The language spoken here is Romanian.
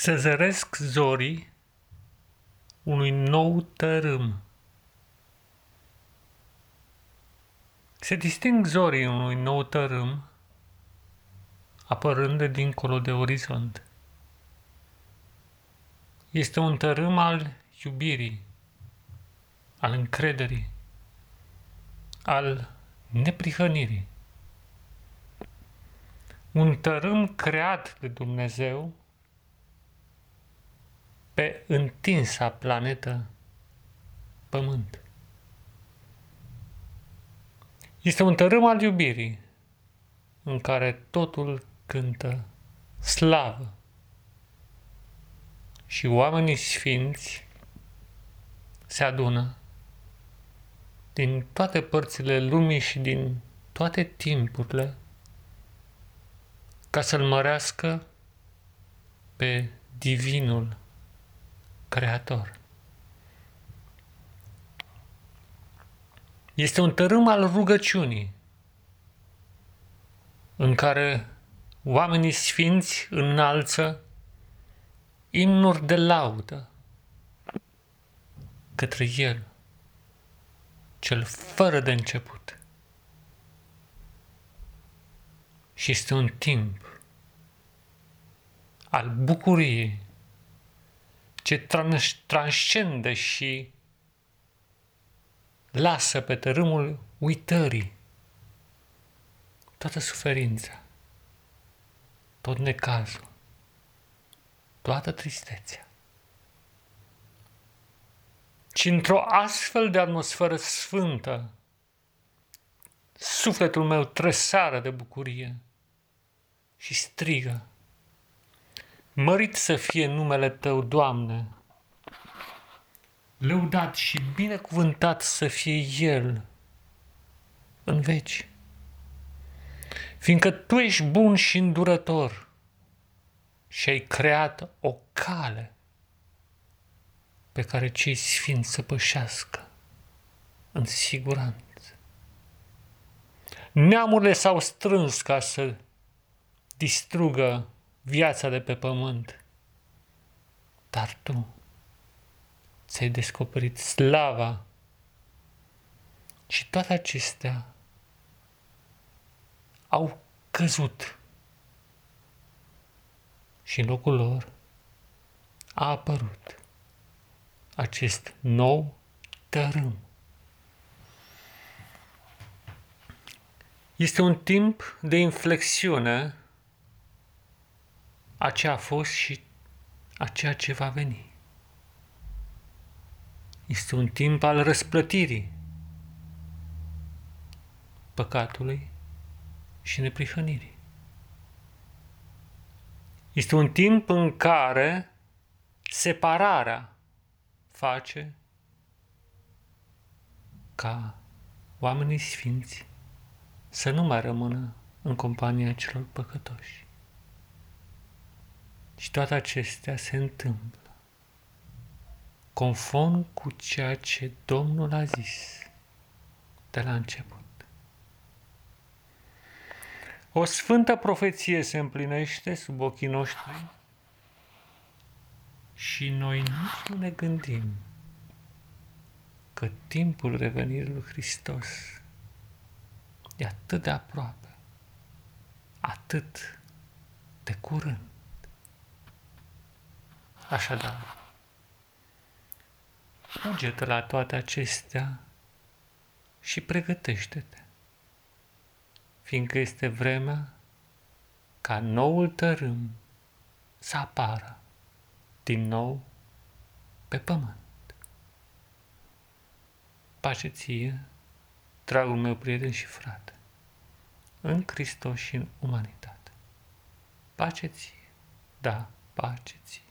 să zăresc zorii unui nou tărâm. Se disting zorii unui nou tărâm, apărând de dincolo de orizont. Este un tărâm al iubirii, al încrederii, al neprihănirii. Un tărâm creat de Dumnezeu pe întinsa planetă Pământ. Este un tărâm al iubirii în care totul cântă slavă și oamenii sfinți se adună din toate părțile lumii și din toate timpurile ca să-L mărească pe Divinul Creator. Este un tărâm al rugăciunii în care oamenii sfinți înalță imnuri de laudă către El, cel fără de început. Și este un timp al bucuriei ce transcende și lasă pe tărâmul uitării toată suferința, tot necazul, toată tristețea. Și într-o astfel de atmosferă sfântă, sufletul meu tresară de bucurie și strigă, Mărit să fie numele Tău, Doamne, lăudat și binecuvântat să fie El în veci, fiindcă Tu ești bun și îndurător și ai creat o cale pe care cei sfinți să pășească în siguranță. Neamurile s-au strâns ca să distrugă viața de pe pământ, dar tu ți-ai descoperit slava și toate acestea au căzut și în locul lor a apărut acest nou tărâm. Este un timp de inflexiune a ce a fost și a ceea ce va veni. Este un timp al răsplătirii păcatului și neprihănirii. Este un timp în care separarea face ca oamenii sfinți să nu mai rămână în compania celor păcătoși. Și toate acestea se întâmplă conform cu ceea ce Domnul a zis de la început. O sfântă profeție se împlinește sub ochii noștri și noi nici nu ne gândim că timpul revenirii lui Hristos e atât de aproape, atât de curând. Așadar, fuge la toate acestea și pregătește-te, fiindcă este vremea ca noul tărâm să apară din nou pe pământ. Pace ție, dragul meu prieten și frate, în Hristos și în umanitate. Pace ție, da, pace ție.